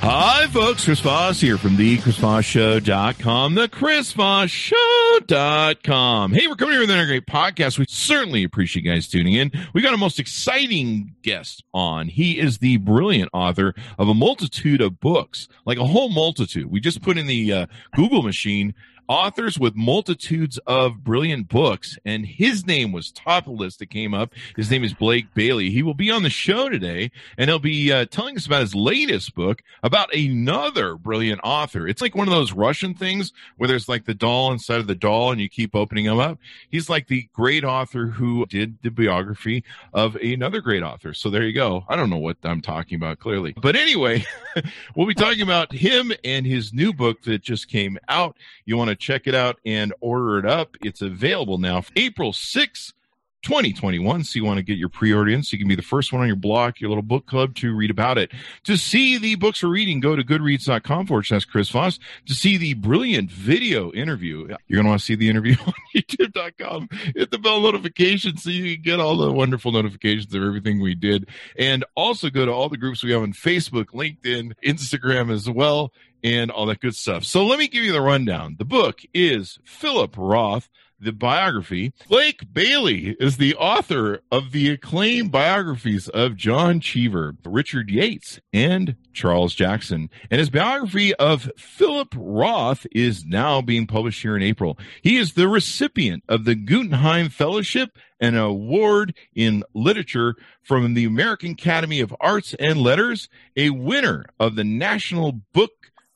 Hi, folks. Chris Voss here from the ChrisVossShow.com, the ChrisVossShow.com. Hey, we're coming here with another great podcast. We certainly appreciate you guys tuning in. We got a most exciting guest on. He is the brilliant author of a multitude of books, like a whole multitude. We just put in the uh, Google machine authors with multitudes of brilliant books, and his name was top of the list that came up. His name is Blake Bailey. He will be on the show today, and he'll be uh, telling us about his latest book about another brilliant author. It's like one of those Russian things where there's like the doll inside of the doll, and you keep opening them up. He's like the great author who did the biography of another great author. So there you go. I don't know what I'm talking about clearly, but anyway, we'll be talking about him and his new book that just came out. You want to check it out and order it up. It's available now, April 6th. 2021. So you want to get your pre-order in so you can be the first one on your block, your little book club to read about it. To see the books we're reading, go to goodreads.com forward slash Chris Voss. To see the brilliant video interview, you're going to want to see the interview on youtube.com. Hit the bell notification so you can get all the wonderful notifications of everything we did. And also go to all the groups we have on Facebook, LinkedIn, Instagram as well, and all that good stuff. So let me give you the rundown. The book is Philip Roth the biography. Blake Bailey is the author of the acclaimed biographies of John Cheever, Richard Yates, and Charles Jackson. And his biography of Philip Roth is now being published here in April. He is the recipient of the Guggenheim Fellowship an award in literature from the American Academy of Arts and Letters, a winner of the National Book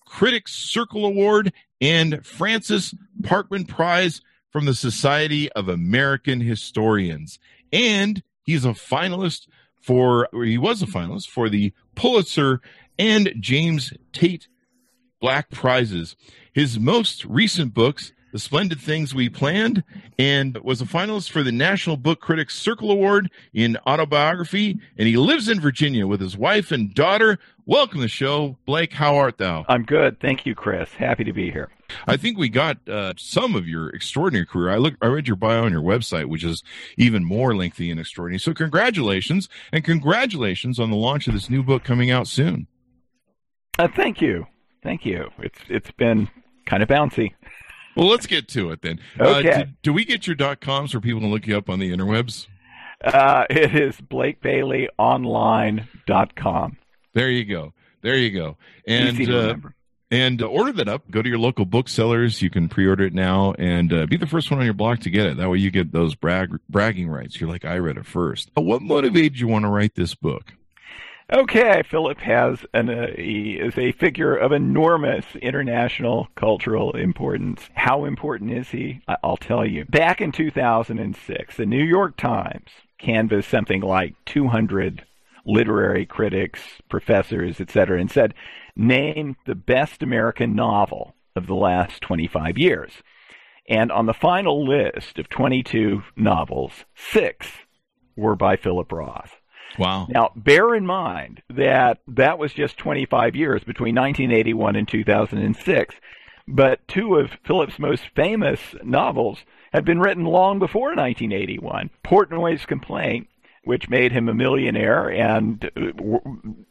Critics Circle Award and Francis Parkman Prize from the Society of American Historians. And he's a finalist for, or he was a finalist for the Pulitzer and James Tait Black Prizes. His most recent books, The Splendid Things We Planned, and was a finalist for the National Book Critics Circle Award in autobiography. And he lives in Virginia with his wife and daughter. Welcome to the show. Blake, how art thou? I'm good. Thank you, Chris. Happy to be here. I think we got uh, some of your extraordinary career. I look, I read your bio on your website, which is even more lengthy and extraordinary. So congratulations, and congratulations on the launch of this new book coming out soon. Uh, thank you, thank you. It's it's been kind of bouncy. Well, let's get to it then. Okay. Uh, do, do, we get your dot coms for people to look you up on the interwebs? Uh, it is BlakeBaileyOnline.com. There you go. There you go. And Easy to remember and uh, order that up. Go to your local booksellers. You can pre-order it now and uh, be the first one on your block to get it. That way you get those brag- bragging rights. You're like, I read it first. What motivated you want to write this book? Okay, Philip has an uh, is a figure of enormous international cultural importance. How important is he? I'll tell you. Back in 2006, the New York Times canvassed something like 200 literary critics, professors, etc., and said name the best American novel of the last 25 years. And on the final list of 22 novels, six were by Philip Roth. Wow. Now, bear in mind that that was just 25 years between 1981 and 2006. But two of Philip's most famous novels had been written long before 1981. Portnoy's Complaint which made him a millionaire and uh,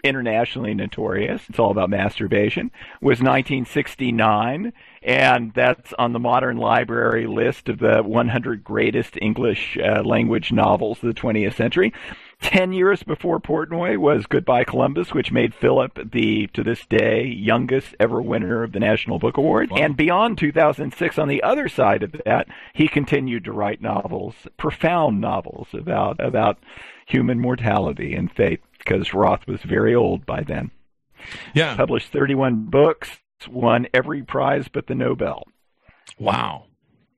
internationally notorious. It's all about masturbation. Was 1969, and that's on the Modern Library list of the 100 greatest English uh, language novels of the 20th century. Ten years before Portnoy was Goodbye Columbus, which made Philip the, to this day, youngest ever winner of the National Book Award. Wow. And beyond 2006, on the other side of that, he continued to write novels, profound novels about, about human mortality and fate, because Roth was very old by then. Yeah. Published 31 books, won every prize but the Nobel. Wow.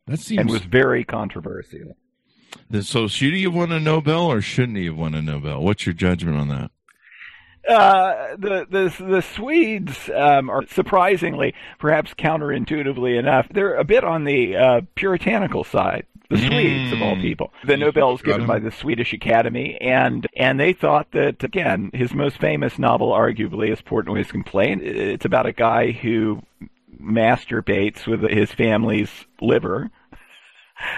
That seems... And was very controversial. So should he have won a Nobel or shouldn't he have won a Nobel? What's your judgment on that? Uh, the the the Swedes um, are surprisingly, perhaps counterintuitively enough, they're a bit on the uh, puritanical side. The Swedes, of all Mm. people, the Nobel is given by the Swedish Academy, and and they thought that again, his most famous novel, arguably, is Portnoy's Complaint. It's about a guy who masturbates with his family's liver.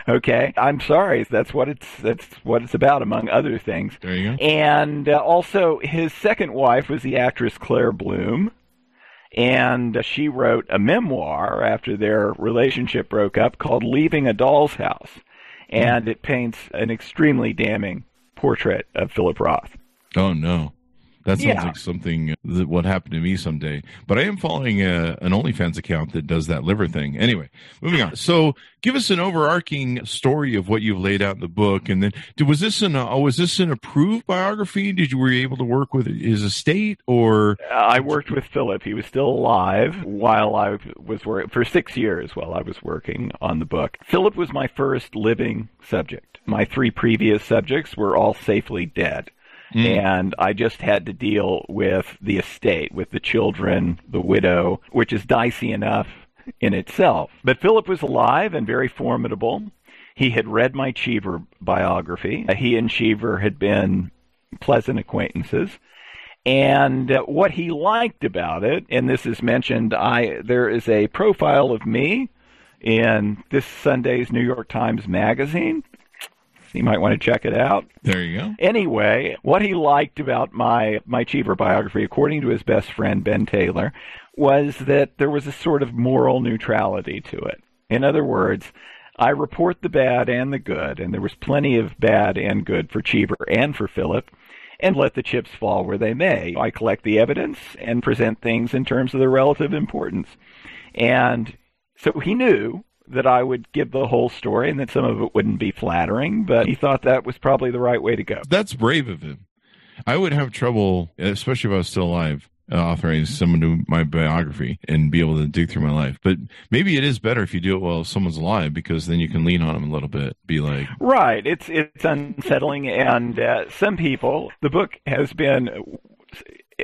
Okay, I'm sorry. That's what it's that's what it's about, among other things. There you go. And uh, also, his second wife was the actress Claire Bloom. And uh, she wrote a memoir after their relationship broke up called Leaving a Doll's House. And it paints an extremely damning portrait of Philip Roth. Oh no, that sounds Yeah. like something that would happen to me someday. But I am following a, an OnlyFans account that does that liver thing. Anyway, moving on. So, give us an overarching story of what you've laid out in the book, and then did, was this an uh, was this an approved biography? Did you were you able to work with his estate or? Uh, I worked with Philip. He was still alive while I was working for six years while I was working on the book. Philip was my first living subject. My three previous subjects were all safely dead. Mm. And I just had to deal with the estate, with the children, the widow, which is dicey enough in itself. But Philip was alive and very formidable. He had read my Cheever biography. He and Cheever had been pleasant acquaintances. And what he liked about it, and this is mentioned, I there is a profile of me in this Sunday's New York Times Magazine. You might want to check it out. There you go. Anyway, what he liked about my my Cheever biography, according to his best friend Ben Taylor, was that there was a sort of moral neutrality to it. In other words, I report the bad and the good, and there was plenty of bad and good for Cheever and for Philip, and let the chips fall where they may. I collect the evidence and present things in terms of their relative importance. And so he knew that I would give the whole story and that some of it wouldn't be flattering, but he thought that was probably the right way to go. That's brave of him. I would have trouble, especially if I was still alive, uh, authorizing someone to my biography and be able to dig through my life. But maybe it is better if you do it while someone's alive because then you can lean on them a little bit. Be like, Right. It's it's unsettling, and uh, some people. The book has been.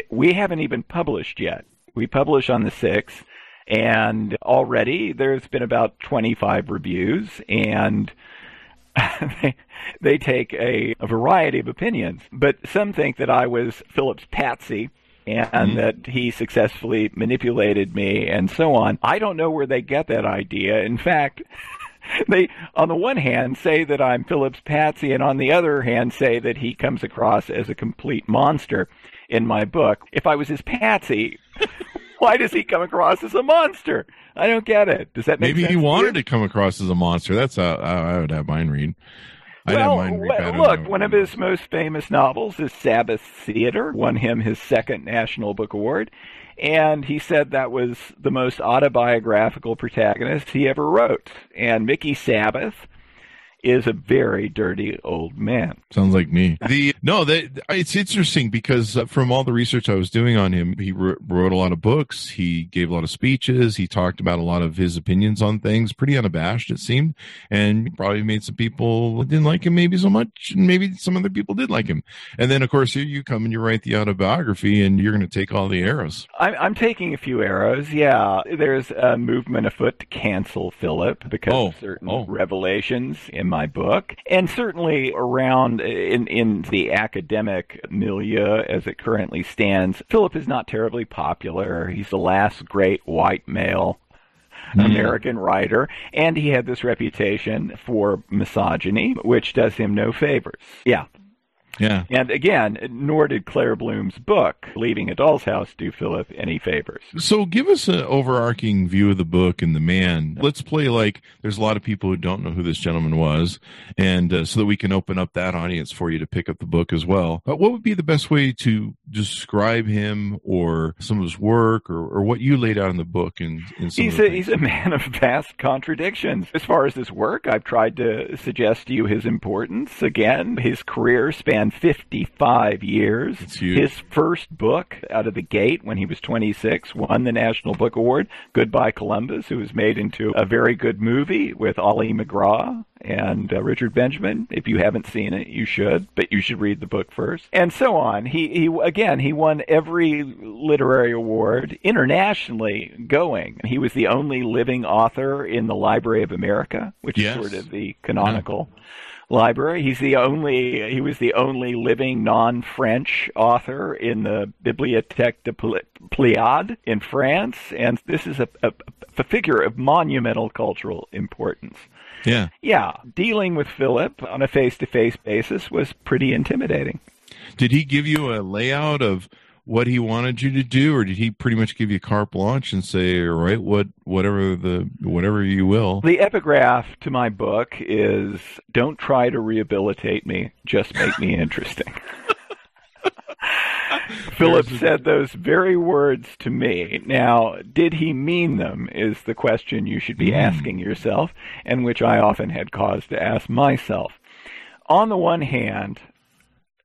We haven't even published yet. We publish on the sixth, and already there's been about 25 reviews, and they, they take a, a variety of opinions. But some think that I was Philip's patsy and mm-hmm. that he successfully manipulated me and so on. I don't know where they get that idea. In fact, they, on the one hand, say that I'm Philip's patsy, and on the other hand, say that he comes across as a complete monster in my book. If I was his patsy, why does he come across as a monster? I don't get it. Does that make maybe he wanted you? to come across as a monster. That's how I I would have mine read. I'd well, read look, one of his most famous novels is Sabbath Theater, won him his second National Book Award, and he said that was the most autobiographical protagonist he ever wrote. And Mickey Sabbath is a very dirty old man. Sounds like me. The no, that it's interesting because uh, from all the research I was doing on him, he wrote a lot of books. He gave a lot of speeches. He talked about a lot of his opinions on things, pretty unabashed it seemed, and probably made some people didn't like him maybe so much, and maybe some other people did like him. And then of course here you come and you write the autobiography, and you're going to take all the arrows. I'm, I'm taking a few arrows. Yeah, there's a movement afoot to cancel Philip because Oh, of certain oh. revelations in my book, and certainly around uh, in in the academic milieu as it currently stands. Philip is not terribly popular. He's the last great white male mm-hmm. American writer, and he had this reputation for misogyny, which does him no favors. Yeah. Yeah. And again, nor did Claire Bloom's book, Leaving a Doll's House, do Philip any favors. So give us an overarching view of the book and the man. Let's play like there's a lot of people who don't know who this gentleman was, and uh, so that we can open up that audience for you to pick up the book as well. But what would be the best way to describe him or some of his work or, or what you laid out in the book? And in, some He's a, he's a man of vast contradictions. As far as his work, I've tried to suggest to you his importance. Again, his career spanned span 55 years. His first book out of the gate when he was 26 won the National Book Award, Goodbye Columbus, who was made into a very good movie with Ali MacGraw and uh, Richard Benjamin. If you haven't seen it, you should, but you should read the book first, and so on. He he again he won every literary award internationally going. He was the only living author in the Library of America, which Yes. is sort of the canonical. Library. He's the only. He was the only living non-French author in the Bibliothèque de Pl- Pléiade in France, and this is a, a, a figure of monumental cultural importance. Yeah. Yeah, dealing with Philip on a face-to-face basis was pretty intimidating. Did he give you a layout of what he wanted you to do, or did he pretty much give you carte blanche and say, "All right, what, whatever the, whatever you will"? The epigraph to my book is Don't try to rehabilitate me, just make me interesting. Philip said those very words to me. Now, did he mean them is the question you should be hmm. asking yourself, and which I often had cause to ask myself. On the one hand,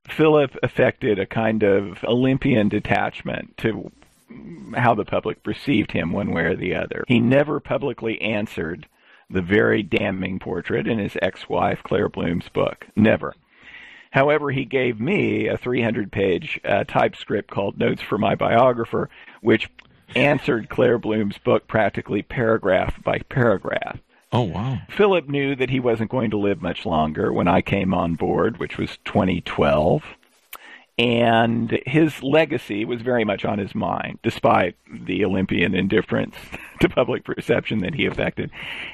Philip affected a kind of Olympian detachment to how the public perceived him one way or the other. He never publicly answered the very damning portrait in his ex-wife Claire Bloom's book. Never. However, he gave me a 300-page uh, typescript called Notes for My Biographer, which answered Claire Bloom's book practically paragraph by paragraph. Oh wow. Philip knew that he wasn't going to live much longer when I came on board, which was 2012. And his legacy was very much on his mind, despite the Olympian indifference to public perception that he affected.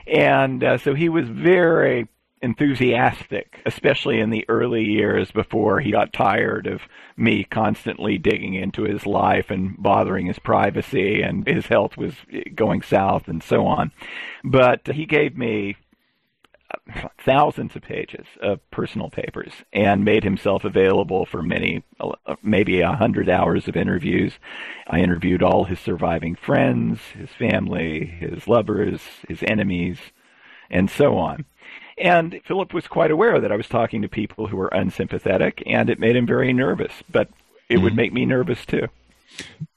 And uh, so he was very enthusiastic, especially in the early years before he got tired of me constantly digging into his life and bothering his privacy, and his health was going south and so on. But he gave me thousands of pages of personal papers and made himself available for many, maybe a hundred hours of interviews. I interviewed all his surviving friends, his family, his lovers, his enemies, and so on. And Philip was quite aware that I was talking to people who were unsympathetic, and it made him very nervous. But it would make me nervous too.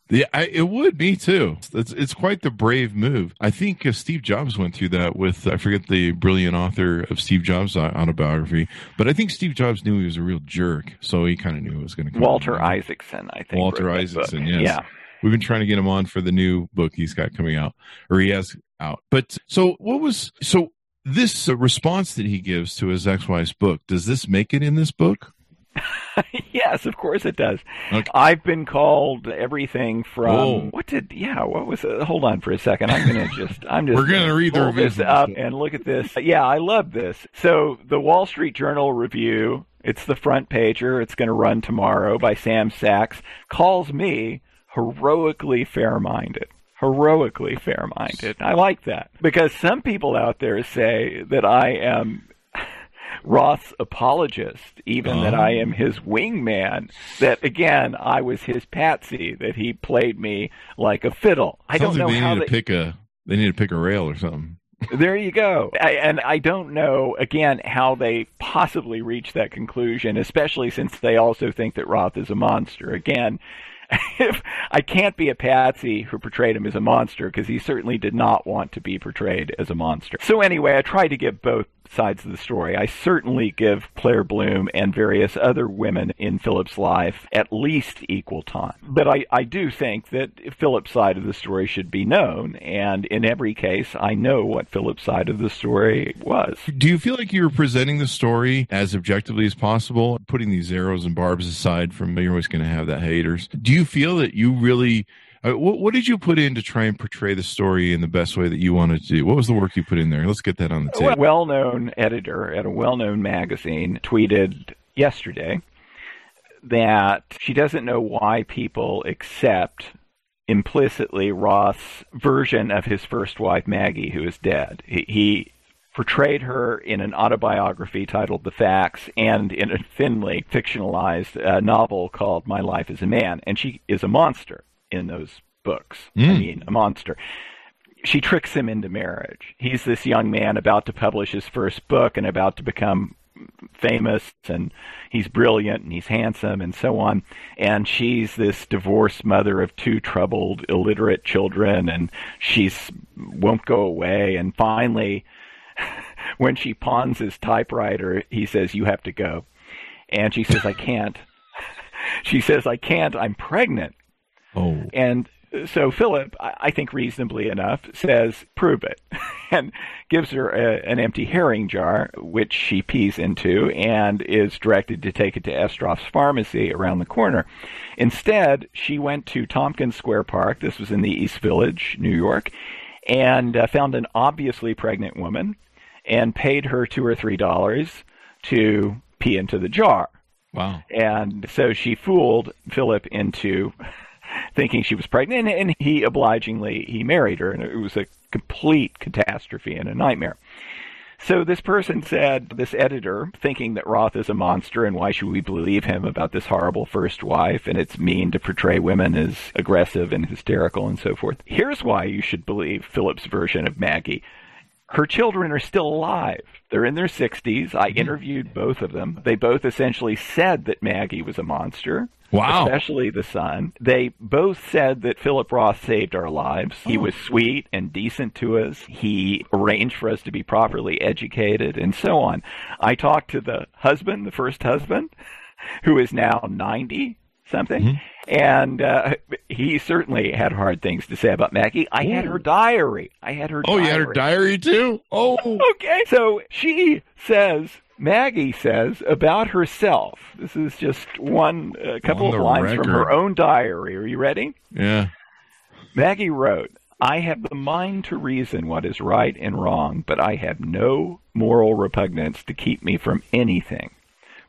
Yeah, I, it would me too. It's it's quite the brave move. I think uh, Steve Jobs went through that with I forget the brilliant author of Steve Jobs' autobiography, but I think Steve Jobs knew he was a real jerk, so he kind of knew it was going to come. Walter Isaacson, I think. Walter Isaacson, yes. Yeah. We've been trying to get him on for the new book he's got coming out, or he has out. But so what was so this response that he gives to his ex-wife's book? Does this make it in this book? yes, of course it does. Okay. I've been called everything from Oh. what did yeah what was it? hold on for a second I'm gonna just I'm just We're gonna read the this up and look at this yeah I love this so the Wall Street Journal review it's the front pager it's going to run tomorrow by Sam Sacks calls me heroically fair-minded heroically fair-minded I like that because some people out there say that I am Roth's apologist, even that Oh. I am his wingman, that again, I was his patsy, that he played me like a fiddle. I Sounds don't know like they how need they, to pick a they need to pick a rail or something. there you go. I, and I don't know, again, how they possibly reach that conclusion, especially since they also think that Roth is a monster. Again, I can't be a patsy who portrayed him as a monster because he certainly did not want to be portrayed as a monster. So anyway, I tried to give both sides of the story. I certainly give Claire Bloom and various other women in Philip's life at least equal time. But I, I do think that Philip's side of the story should be known, and in every case, I know what Philip's side of the story was. Do you feel like you were presenting the story as objectively as possible, putting these arrows and barbs aside from you're always going to have that haters? Do you feel that you really uh, what, what did you put in to try and portray the story in the best way that you wanted to do? What was the work you put in there? Let's get that on the table. A well-known editor at a well-known magazine tweeted yesterday that she doesn't know why people accept implicitly Roth's version of his first wife Maggie, who is dead. He, he portrayed her in an autobiography titled The Facts and in a thinly fictionalized uh, novel called My Life as a Man, and she is a monster in those books. I Mm. mean, a monster she tricks him into marriage. He's this young man about to publish his first book and about to become famous and he's brilliant and he's handsome and so on. And she's this divorced mother of two troubled, illiterate children, and she's won't go away. And finally, when she pawns his typewriter, he says, "You have to go," and she says, "I can't." she says, "I can't. I'm pregnant." Oh. And so Philip, I think reasonably enough, says, prove it, and gives her a, an empty herring jar, which she pees into and is directed to take it to Estroff's pharmacy around the corner. Instead, she went to Tompkins Square Park, this was in the East Village, New York, and uh, found an obviously pregnant woman and paid her two or three dollars to pee into the jar. Wow. And so she fooled Philip into thinking she was pregnant, and, and he obligingly he married her, and it was a complete catastrophe and a nightmare. So this person said, this editor, thinking that Roth is a monster and why should we believe him about this horrible first wife and it's mean to portray women as aggressive and hysterical and so forth. Here's why you should believe Philip's version of Maggie. Her children are still alive. They're in their 60s. I mm-hmm. interviewed both of them. They both essentially said that Maggie was a monster. Wow. Especially the son. They both said that Philip Roth saved our lives. He oh. was sweet and decent to us. He arranged for us to be properly educated and so on. I talked to the husband, the first husband, who is now 90 something. Mm-hmm. And uh, he certainly had hard things to say about Maggie. I Ooh. had her diary. I had her. Oh, diary. you had her diary too. Oh, okay. So she says Maggie says about herself. This is just one, a couple of lines record. from her own diary. Are you ready? Yeah. Maggie wrote, I have the mind to reason what is right and wrong, but I have no moral repugnance to keep me from anything.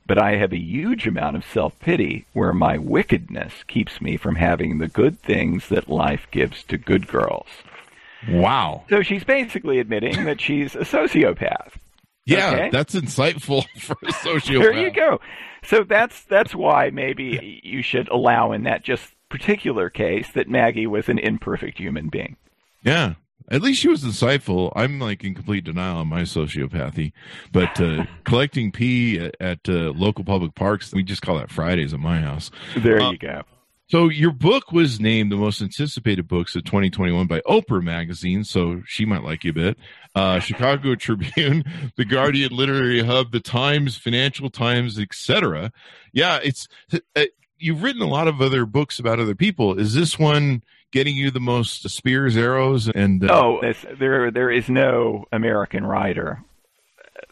But I have a huge amount of self pity where my wickedness keeps me from having the good things that life gives to good girls. Wow. So she's basically admitting that she's a sociopath. Yeah, okay? that's insightful for a sociopath. there you go. So that's that's why maybe you should allow in that just particular case that Maggie was an imperfect human being. Yeah. At least she was insightful. I'm like in complete denial on my sociopathy, but uh, collecting pee at, at uh, local public parks, we just call that Fridays at my house. There uh, you go. So your book was named the most anticipated books of 2021 by Oprah magazine, so she might like you a bit. Uh, Chicago Tribune, The Guardian Literary Hub, The Times, Financial Times, etc. Yeah, it's uh, you've written a lot of other books about other people. Is this one getting you the most spears, arrows, and? Uh... Oh, there there is no American writer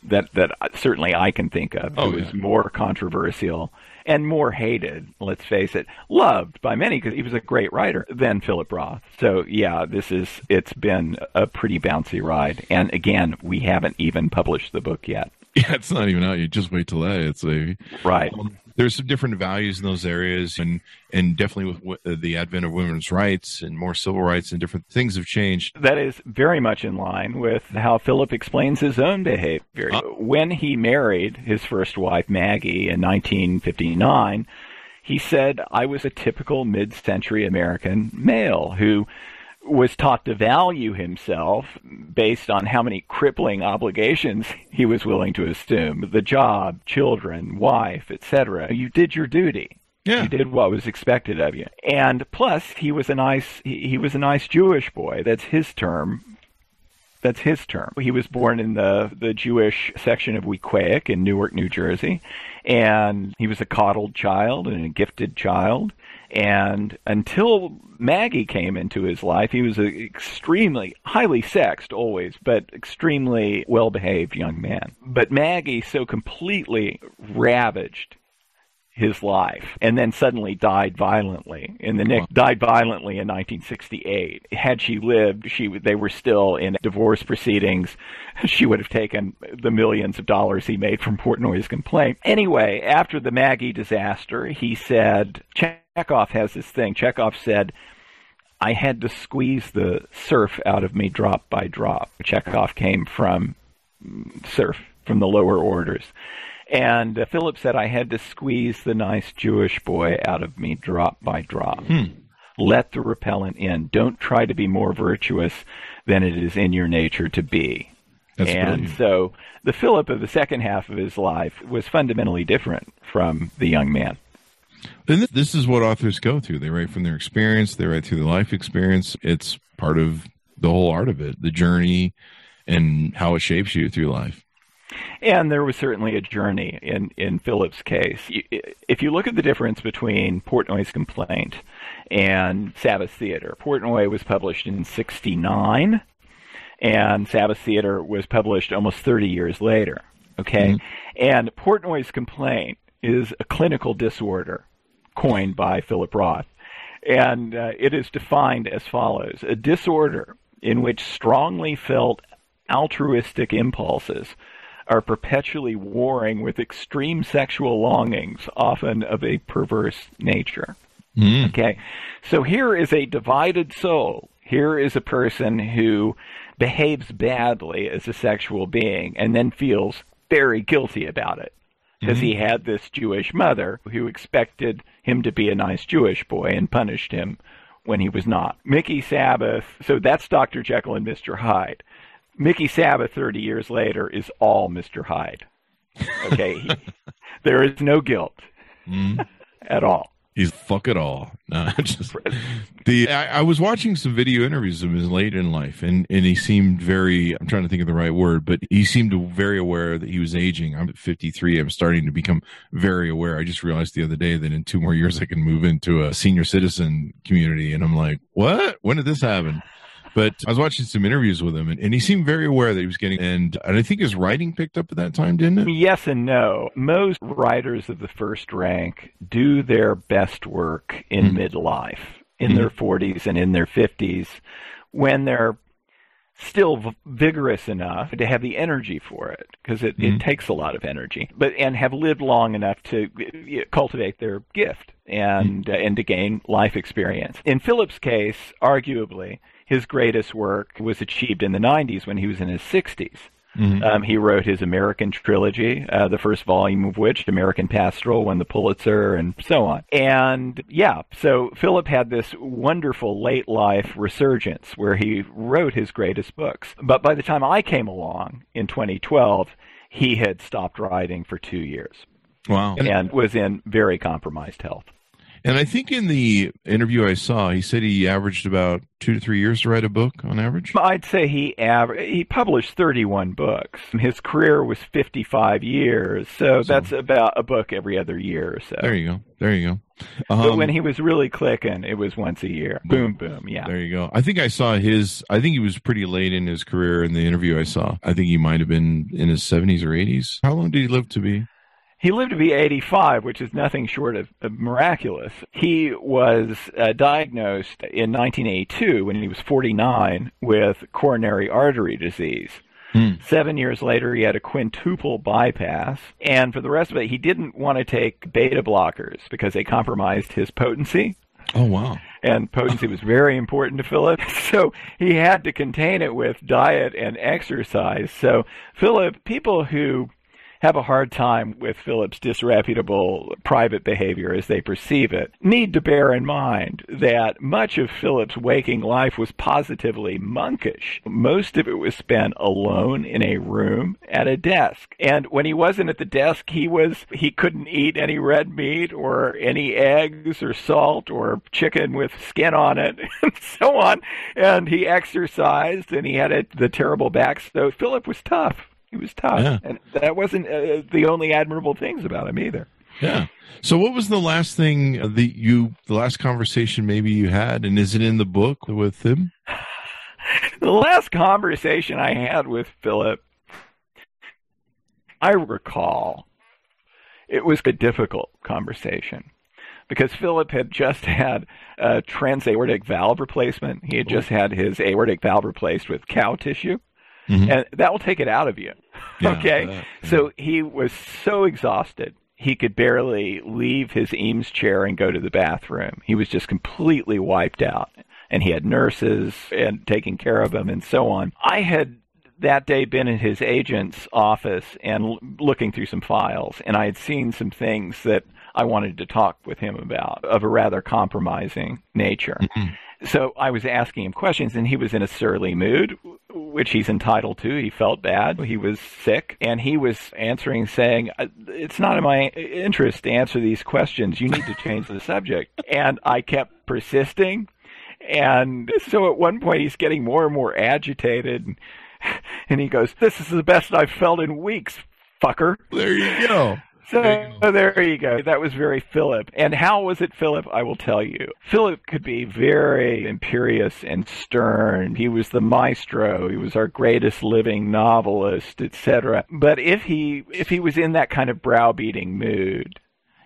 that that certainly I can think of oh, who yeah. is more controversial and more hated, let's face it, loved by many because he was a great writer than Philip Roth. So yeah, this is it's been a pretty bouncy ride. And again, we haven't even published the book yet. Yeah, it's not even out. You just wait till that. It's a right. Um, there's some different values in those areas, and and definitely with uh, the advent of women's rights and more civil rights and different things have changed. That is very much in line with how Philip explains his own behavior. Uh, when he married his first wife Maggie in 1959, he said, "I was a typical mid-century American male who." Was taught to value himself based on how many crippling obligations he was willing to assume the job, children, wife, etc. You did your duty. Yeah. You did what was expected of you. And plus he was a nice he, he was a nice Jewish boy. That's his term. That's his term. He was born in the, the Jewish section of Weequahic in Newark, New Jersey, and he was a coddled child and a gifted child. And until Maggie came into his life, he was an extremely, highly sexed always, but extremely well behaved young man. But Maggie so completely ravaged his life and then suddenly died violently. In the nick died violently in 1968 had she lived she they were still in divorce proceedings. She would have taken the millions of dollars he made from portnoy's complaint. Anyway after the maggie disaster he said chekhov has this thing. Chekhov said I had to squeeze the serf out of me drop by drop. Chekhov came from mm, serf, from the lower orders. And uh, Philip said, I had to squeeze the nice Jewish boy out of me drop by drop. Hmm. Let the repellent in. Don't try to be more virtuous than it is in your nature to be. That's and brilliant. so the Philip of the second half of his life was fundamentally different from the young man. And this is what authors go through. They write from their experience, they write through their life experience. It's part of the whole art of it, the journey and how it shapes you through life. And there was certainly a journey in, in Philip's case. If you look at the difference between Portnoy's complaint and Sabbath Theater, Portnoy was published in 69, and Sabbath Theater was published almost 30 years later. Okay? Mhm. And Portnoy's complaint is a clinical disorder coined by Philip Roth. And uh, it is defined as follows a disorder in which strongly felt altruistic impulses are perpetually warring with extreme sexual longings, often of a perverse nature. Mm. Okay, so here is a divided soul. Here is a person who behaves badly as a sexual being and then feels very guilty about it because he had this Jewish mother who expected him to be a nice Jewish boy and punished him when he was not. Mickey Sabbath, so that's Dr. Jekyll and Mr. Hyde. Mickey Sabbath, 30 years later, is all Mr. Hyde. Okay, he, there is no guilt Mm. at all. He's fuck it all. No, just the I, I was watching some video interviews of his late in life, and and he seemed very. I'm trying to think of the right word, but he seemed very aware that he was aging. I'm 53. I'm starting to become very aware. I just realized the other day that in two more years I can move into a senior citizen community, and I'm like, what? When did this happen? But I was watching some interviews with him, and, and he seemed very aware that he was getting. And, and I think his writing picked up at that time, didn't it? Yes and no. Most writers of the first rank do their best work in Mhm. midlife, in Mhm. their 40s and in their 50s, when they're still v- vigorous enough to have the energy for it, because it, Mhm. it takes a lot of energy, but and have lived long enough to uh, cultivate their gift and uh, and to gain life experience. In Philip's case, arguably, his greatest work was achieved in the 90s when he was in his 60s. Mhm. Um, he wrote his American trilogy, uh, the first volume of which, American Pastoral, won the Pulitzer, and so on. And yeah, so Philip had this wonderful late life resurgence where he wrote his greatest books. But by the time I came along in 2012, he had stopped writing for two years Wow. and was in very compromised health. And I think in the interview I saw, he said he averaged about two to three years to write a book on average. I'd say he aver- he published 31 books. His career was 55 years, so, So- that's about a book every other year or so. There you go. There you go. But Um, when he was really clicking, it was once a year. Boom, boom, yeah. There you go. I think I saw his. I think he was pretty late in his career in the interview I saw. I think he might have been in his seventies or eighties. How long did he live to be? He lived to be 85, which is nothing short of, of miraculous. He was uh, diagnosed in 1982 when he was 49 with coronary artery disease. Hmm. Seven years later, he had a quintuple bypass. And for the rest of it, he didn't want to take beta blockers because they compromised his potency. Oh wow. and potency was very important to Philip. So he had to contain it with diet and exercise. So Philip, people who have a hard time with Philip's disreputable private behavior as they perceive it need to bear in mind that much of Philip's waking life was positively monkish. Most of it was spent alone in a room at a desk. And when he wasn't at the desk, he was he couldn't eat any red meat or any eggs or salt or chicken with skin on it and so on. And he exercised and he had a, the terrible back. So Philip was tough. He was tough, Yeah. and that wasn't uh, the only admirable things about him either. Yeah. So what was the last thing that you, the last conversation maybe you had, and is it in the book with him? The last conversation I had with Philip, I recall, it was a difficult conversation because Philip had just had a transaortic valve replacement. He had just had his aortic valve replaced with cow tissue, Mhm. and that will take it out of you. Yeah, okay. Bet. So he was so exhausted. He could barely leave his Eames chair and go to the bathroom. He was just completely wiped out. And he had nurses and taking care of him and so on. I had that day been in his agent's office and l- looking through some files, and I had seen some things that I wanted to talk with him about of a rather compromising nature. Mhm. So I was asking him questions, and he was in a surly mood, which he's entitled to. He felt bad. He was sick, and he was answering saying, "Uh, "It's not in my interest to answer these questions. You need to change the subject." And I kept persisting, and so at one point he's getting more and more agitated, and he goes, "This is the best I've felt in weeks, fucker." There you go. So There you you go. That was very Philip. And how was it Philip? I will tell you. Philip could be very imperious and stern. He was the maestro. He was our greatest living novelist, etc. But if he if he was in that kind of browbeating mood,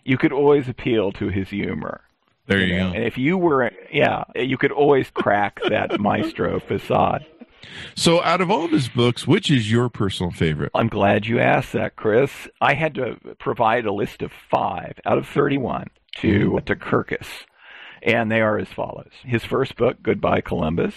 you could always appeal to his humor. There you know? go. And if you were, yeah, you could always crack that maestro facade. So, out of all of his books, which is your personal favorite? I'm glad you asked that, Chris. I had to provide a list of five out of 31 to, to Kirkus, and they are as follows. His first book, Goodbye Columbus,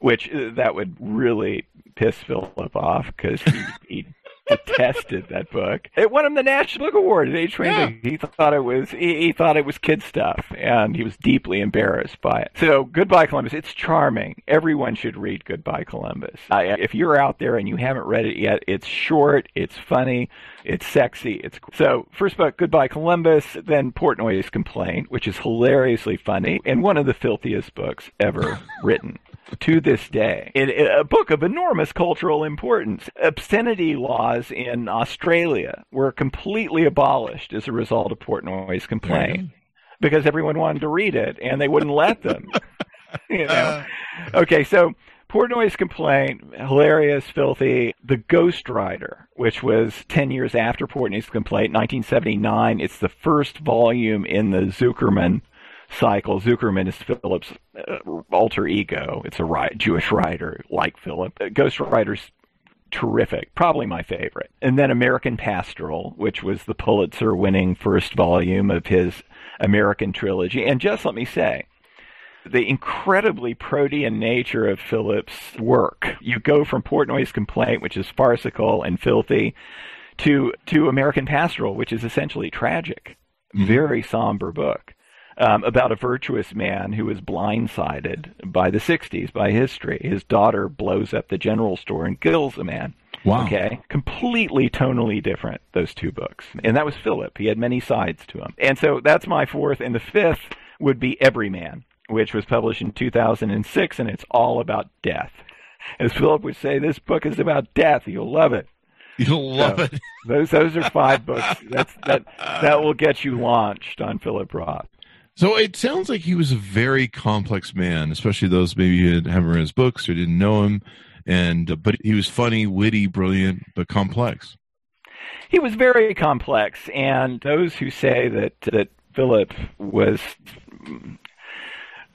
which uh, that would really piss Philip off because he, he detested that book. It won him the National Book Award at age 20. He thought it was he, he thought it was kid stuff, and he was deeply embarrassed by it. So, Goodbye Columbus. It's charming. Everyone should read Goodbye Columbus. I, if you're out there and you haven't read it yet, it's short, it's funny, it's sexy, it's so. First book, Goodbye Columbus, then Portnoy's Complaint, which is hilariously funny and one of the filthiest books ever written to this day. It, it- a book of enormous cultural importance. Obscenity laws in Australia were completely abolished as a result of Portnoy's complaint because everyone wanted to read it and they wouldn't let them. you know. Okay, so Portnoy's complaint, hilarious, filthy. The Ghost Writer, which was 10 years after Portnoy's complaint, 1979. It's the first volume in the Zuckerman cycle. Zuckerman is Philip's uh, alter ego. It's a ri- Jewish writer like Philip. Uh, Ghost Writer's terrific, probably my favorite. And then American Pastoral, which was the Pulitzer winning first volume of his American trilogy. And just let me say, the incredibly protean nature of Philip's work. You go from Portnoy's complaint, which is farcical and filthy, to to American Pastoral, which is essentially tragic. Mm-hmm. Very somber book. Um, about a virtuous man who is blindsided by the 60s, by history. His daughter blows up the general store and kills a man. Wow. Okay. Completely tonally different, those two books. And that was Philip. He had many sides to him. And so that's my fourth. And the fifth would be Everyman, which was published in 2006, and it's all about death. As Philip would say, this book is about death. You'll love it. You'll love So, it. Those those are five books. That's that that will get you launched on Philip Roth. So it sounds like he was a very complex man, especially those maybe who haven't read his books or didn't know him. And uh, but he was funny, witty, brilliant, but complex. He was very complex, and those who say that that Philip was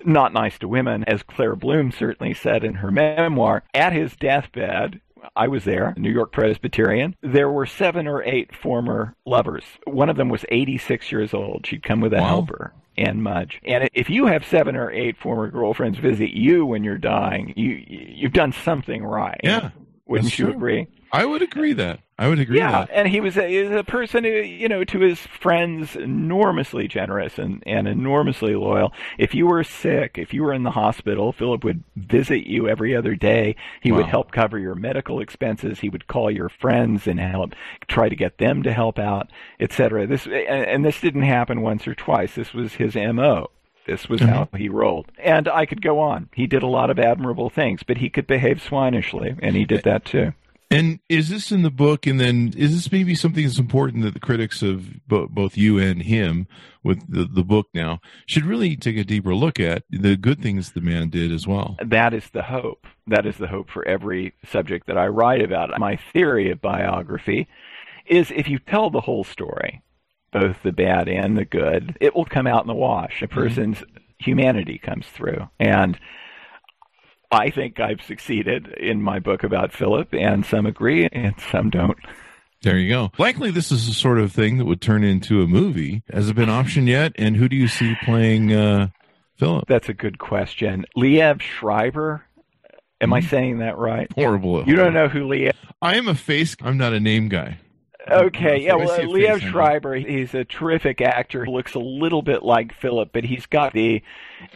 not nice to women, as Claire Bloom certainly said in her memoir, at his deathbed. I was there, New York Presbyterian. There were seven or eight former lovers. One of them was 86 years old. She'd come with a Wow. helper. And much. And if you have seven or eight former girlfriends visit you when you're dying, you you've done something right. Yeah, wouldn't you true. agree? I would agree that. I would agree Yeah, that. and he was a, he was a person who, you know, to his friends, enormously generous and, and enormously loyal. If you were sick, if you were in the hospital, Philip would visit you every other day. He would help cover your medical expenses. He would call your friends and help try to get them to help out, etc. This and, and this didn't happen once or twice. This was his mo. This was mm-hmm. how he rolled. And I could go on. He did a lot of admirable things, but he could behave swinishly, and he did eh, that too. And is this in the book? And then is this maybe something that's important that the critics of bo- both you and him with the, the book now should really take a deeper look at the good things the man did as well? that is the hope. That is the hope for every subject that I write about. My theory of biography is if you tell the whole story, both the bad and the good, it will come out in the wash. A mm-hmm. person's humanity comes through. And I think I've succeeded in my book about Philip, and some agree and some don't. There you go. Likely, this is the sort of thing that would turn into a movie. Has it been optioned yet? And who do you see playing uh, Philip? That's a good question. Liev Schreiber, am I saying that right? Horrible. You don't know who Liev I am a face. I'm not a name guy. Okay, yeah, I well, see a Leo Schreiber, he's a terrific actor. He looks a little bit like Philip, but he's got the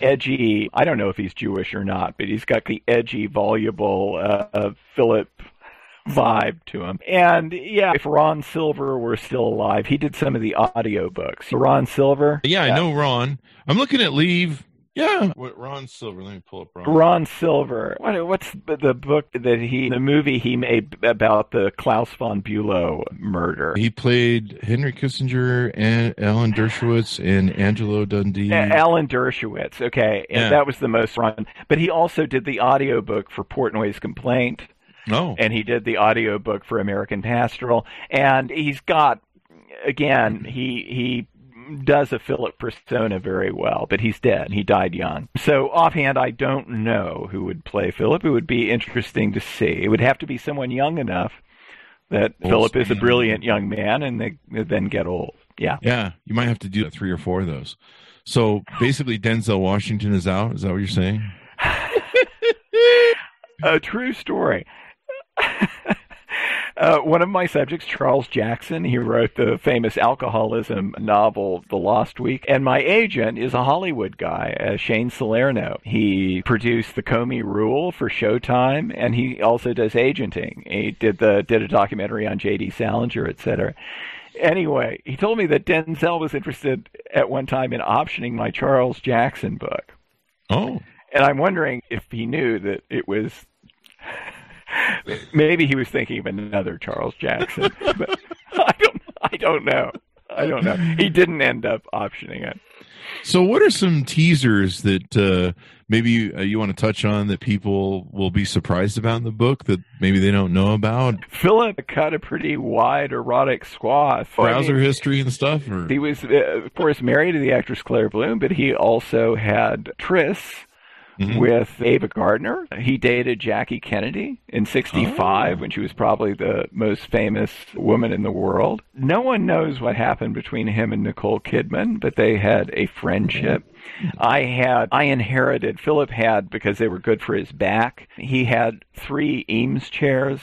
edgy, I don't know if he's Jewish or not, but he's got the edgy, voluble uh, Philip vibe to him. And yeah, if Ron Silver were still alive, he did some of the audiobooks. Ron Silver? Yeah, I know Ron. I'm looking at Leave. Yeah, what Ron Silver? Let me pull up Ron. Ron Silver. What, what's the book that he, the movie he made about the Klaus von Bülow murder? He played Henry Kissinger and Alan Dershowitz and Angelo Dundee. Uh, Alan Dershowitz. Okay, and Yeah. that was the most run. But he also did the audiobook for Portnoy's Complaint, No. and he did the audiobook for American Pastoral, and he's got again he he does a Philip persona very well, but he's dead. He died young. So offhand, I don't know who would play Philip. It would be interesting to see. It would have to be someone young enough that Old Philip is a brilliant young man, and they, they then get old. Yeah. Yeah, you might have to do three or four of those. So basically, Denzel Washington is out. Is that what you're saying? a true story. Uh, one of my subjects, Charles Jackson, he wrote the famous alcoholism novel, The Lost Weekend. And my agent is a Hollywood guy, uh, Shane Salerno. He produced The Comey Rule for Showtime, and he also does agenting. He did the did a documentary on J.D. Salinger, et cetera. Anyway, he told me that Denzel was interested at one time in optioning my Charles Jackson book. Oh, And I'm wondering if he knew that it was. Maybe he was thinking of another Charles Jackson, but I don't. I don't know. I don't know. He didn't end up optioning it. so what are some teasers that uh, maybe you, uh, you want to touch on that people will be surprised about in the book that maybe they don't know about? Philip cut a pretty wide erotic swath. I Browser mean, history and stuff. Or He was, uh, of course, married to the actress Claire Bloom, but he also had trysts Mhm. with Ava Gardner. He dated Jackie Kennedy in 65 Oh. when she was probably the most famous woman in the world. No one knows what happened between him and Nicole Kidman, but they had a friendship. I had, I inherited, Philip had, because they were good for his back, he had three Eames chairs.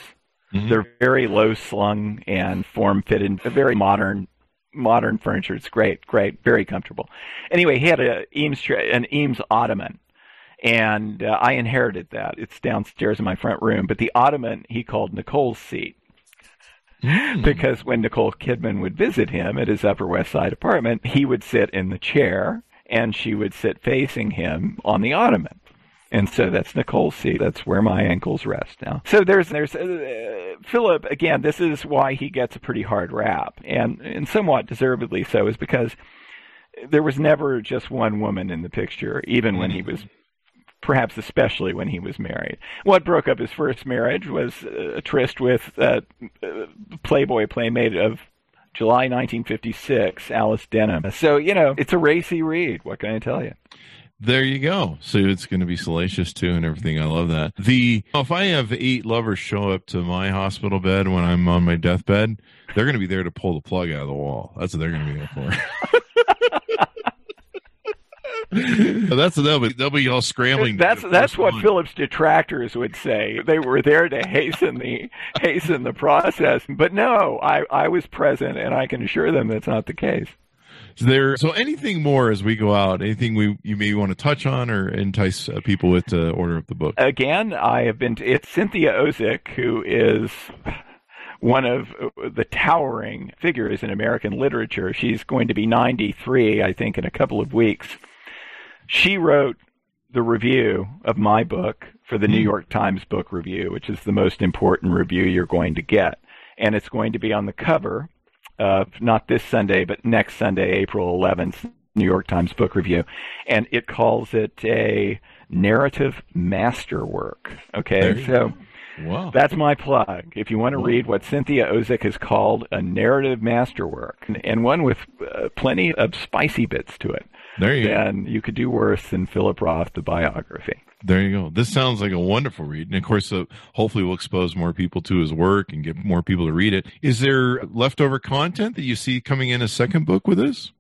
Mhm. They're very low slung and form fitted, very modern modern furniture. It's great, great, very comfortable. Anyway, he had a Eames an Eames ottoman, and uh, I inherited that. It's downstairs in my front room. But the ottoman he called Nicole's seat Mm. because when Nicole Kidman would visit him at his Upper West Side apartment, he would sit in the chair and she would sit facing him on the ottoman. And so that's Nicole's seat. That's where my ankles rest now. So there's there's uh, Philip again. This is why he gets a pretty hard rap, and and somewhat deservedly so, is because there was never just one woman in the picture, even when he was perhaps especially when he was married. What broke up his first marriage was uh, a tryst with uh, uh, Playboy playmate of July 1956, Alice Denham. So, you know, it's a racy read. What can I tell you? There you go. So it's going to be salacious too and everything. I love that. The if I have eight lovers show up to my hospital bed when I'm on my deathbed, they're going to be there to pull the plug out of the wall. That's what they're going to be there for. that's they'll be they'll be all scrambling. That's that's what. Philip's detractors would say. They were there to hasten the hasten the process. But no, I I was present, and I can assure them that's not the case. Is there so anything more as we go out? Anything we you may want to touch on or entice uh, people with to order up the book? again, I have been. it's Cynthia Ozick, who is one of the towering figures in American literature. She's going to be 93, I think, in a couple of weeks. She wrote the review of my book for the New York Times Book Review, which is the most important review you're going to get. And it's going to be on the cover of not this Sunday, but next Sunday, April 11th, New York Times Book Review. And it calls it a narrative masterwork. Okay, so Wow. that's my plug. If you want to read what Cynthia Ozick has called a narrative masterwork, and, and one with uh, plenty of spicy bits to it, there you go. then you could do worse than Philip Roth, the biography. There you go. This sounds like a wonderful read. And of course, uh, hopefully we'll expose more people to his work and get more people to read it. Is there leftover content that you see coming in a second book with this?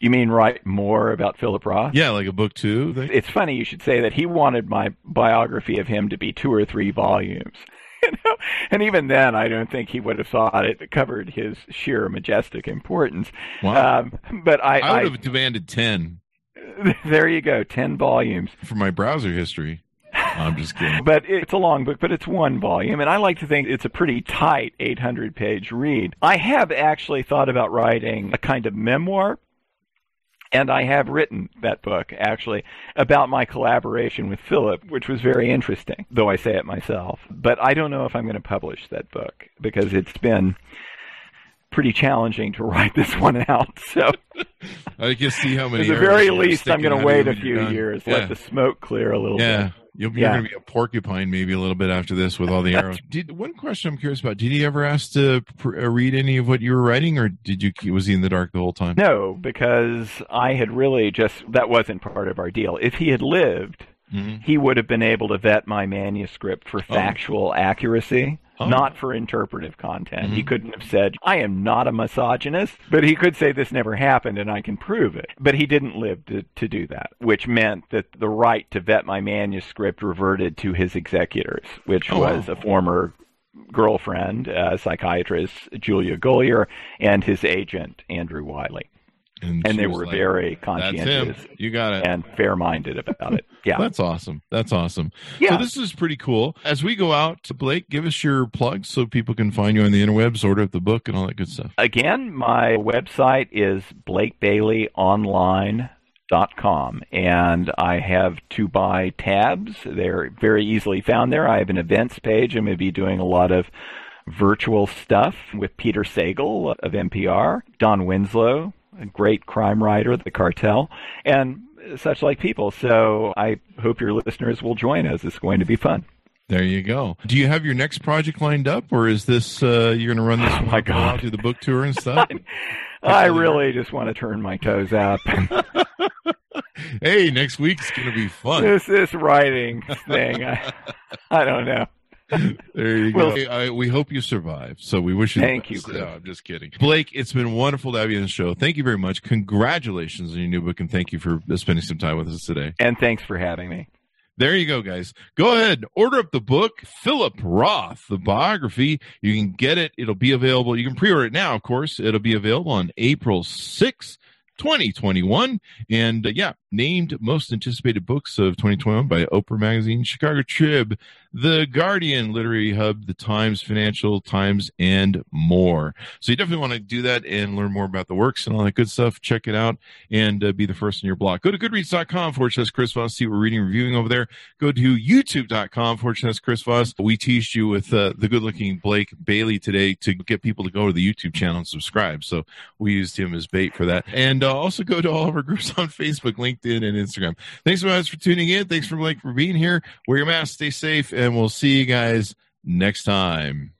You mean write more about Philip Roth? Yeah, like a book two. It's funny you should say that he wanted my biography of him to be two or three volumes. you know? And even then, I don't think he would have thought it covered his sheer majestic importance. Wow. Um, but I, I would I, have demanded 10 there you go, ten volumes. for my browser history. I'm just kidding. But it's a long book, but it's one volume, and I like to think it's a pretty tight 800 page read. I have actually thought about writing a kind of memoir. And I have written that book, actually, about my collaboration with Philip, which was very interesting, though I say it myself. But I don't know if I'm going to publish that book because it's been pretty challenging to write this one out. So, I can see how many. at the very least, I'm going to wait a few years, Yeah. let the smoke clear a little bit. You'll, you're Yeah. going to be a porcupine maybe a little bit after this with all the arrows. Did one question I'm curious about? Did he ever ask to pr- uh, read any of what you were writing, or did you was he in the dark the whole time? No, because I had really just that wasn't part of our deal. If he had lived, Mhm. he would have been able to vet my manuscript for factual accuracy, Oh. not for interpretive content. He Mhm. couldn't have said, I am not a misogynist, but he could say this never happened and I can prove it. But he didn't live to, to do that, which meant that the right to vet my manuscript reverted to his executors, which Oh, was wow. a former girlfriend, uh, psychiatrist Julia Golier, and his agent, Andrew Wylie. And she they were like, very conscientious You got it. and fair-minded about it. Yeah, That's awesome. That's awesome. yeah. So this is pretty cool. As we go out, to Blake, give us your plugs so people can find you on the interwebs, order up the book, and all that good stuff. Again, my website is blakebaileyonline.com, and I have to buy tabs. They're very easily found there. I have an events page. I'm going to be doing a lot of virtual stuff with Peter Sagal of NPR, Don Winslow, a great crime writer, The Cartel, and such like people. So I hope your listeners will join us. It's going to be fun. There you go. Do you have your next project lined up, or is this uh, you're going to run this? Oh, my God. out, do the book tour and stuff. I really just want to turn my toes up. hey, next week's going to be fun. this this writing thing. I, I don't know. There you go. Well- Hey, I, we hope you survive. So we wish you. the Thank you, best. No, I'm just kidding. Blake, it's been wonderful to have you on the show. Thank you very much. Congratulations on your new book, and thank you for spending some time with us today. And thanks for having me. There you go, guys. Go ahead, order up the book, Philip Roth, the biography. You can get it. It'll be available. You can pre-order it now, of course. It'll be available on April 6th. 2021 and uh, yeah named most anticipated books of 2021 by oprah magazine chicago trib the guardian literary hub the times financial times and more. So you definitely want to do that and learn more about the works and all that good stuff. Check it out and uh, be the first in your block. Go to goodreads.com forward chris voss. See what we're reading reviewing over there. Go to youtube.com forward chris voss. We teased you with uh, the good looking blake bailey today to get people to go to the youtube channel and subscribe. So we used him as bait for that. And uh, also go to all of our groups on facebook linkedin and instagram. Thanks so much for tuning in. Thanks for blake for being here. Wear your mask stay safe and we'll see you guys next time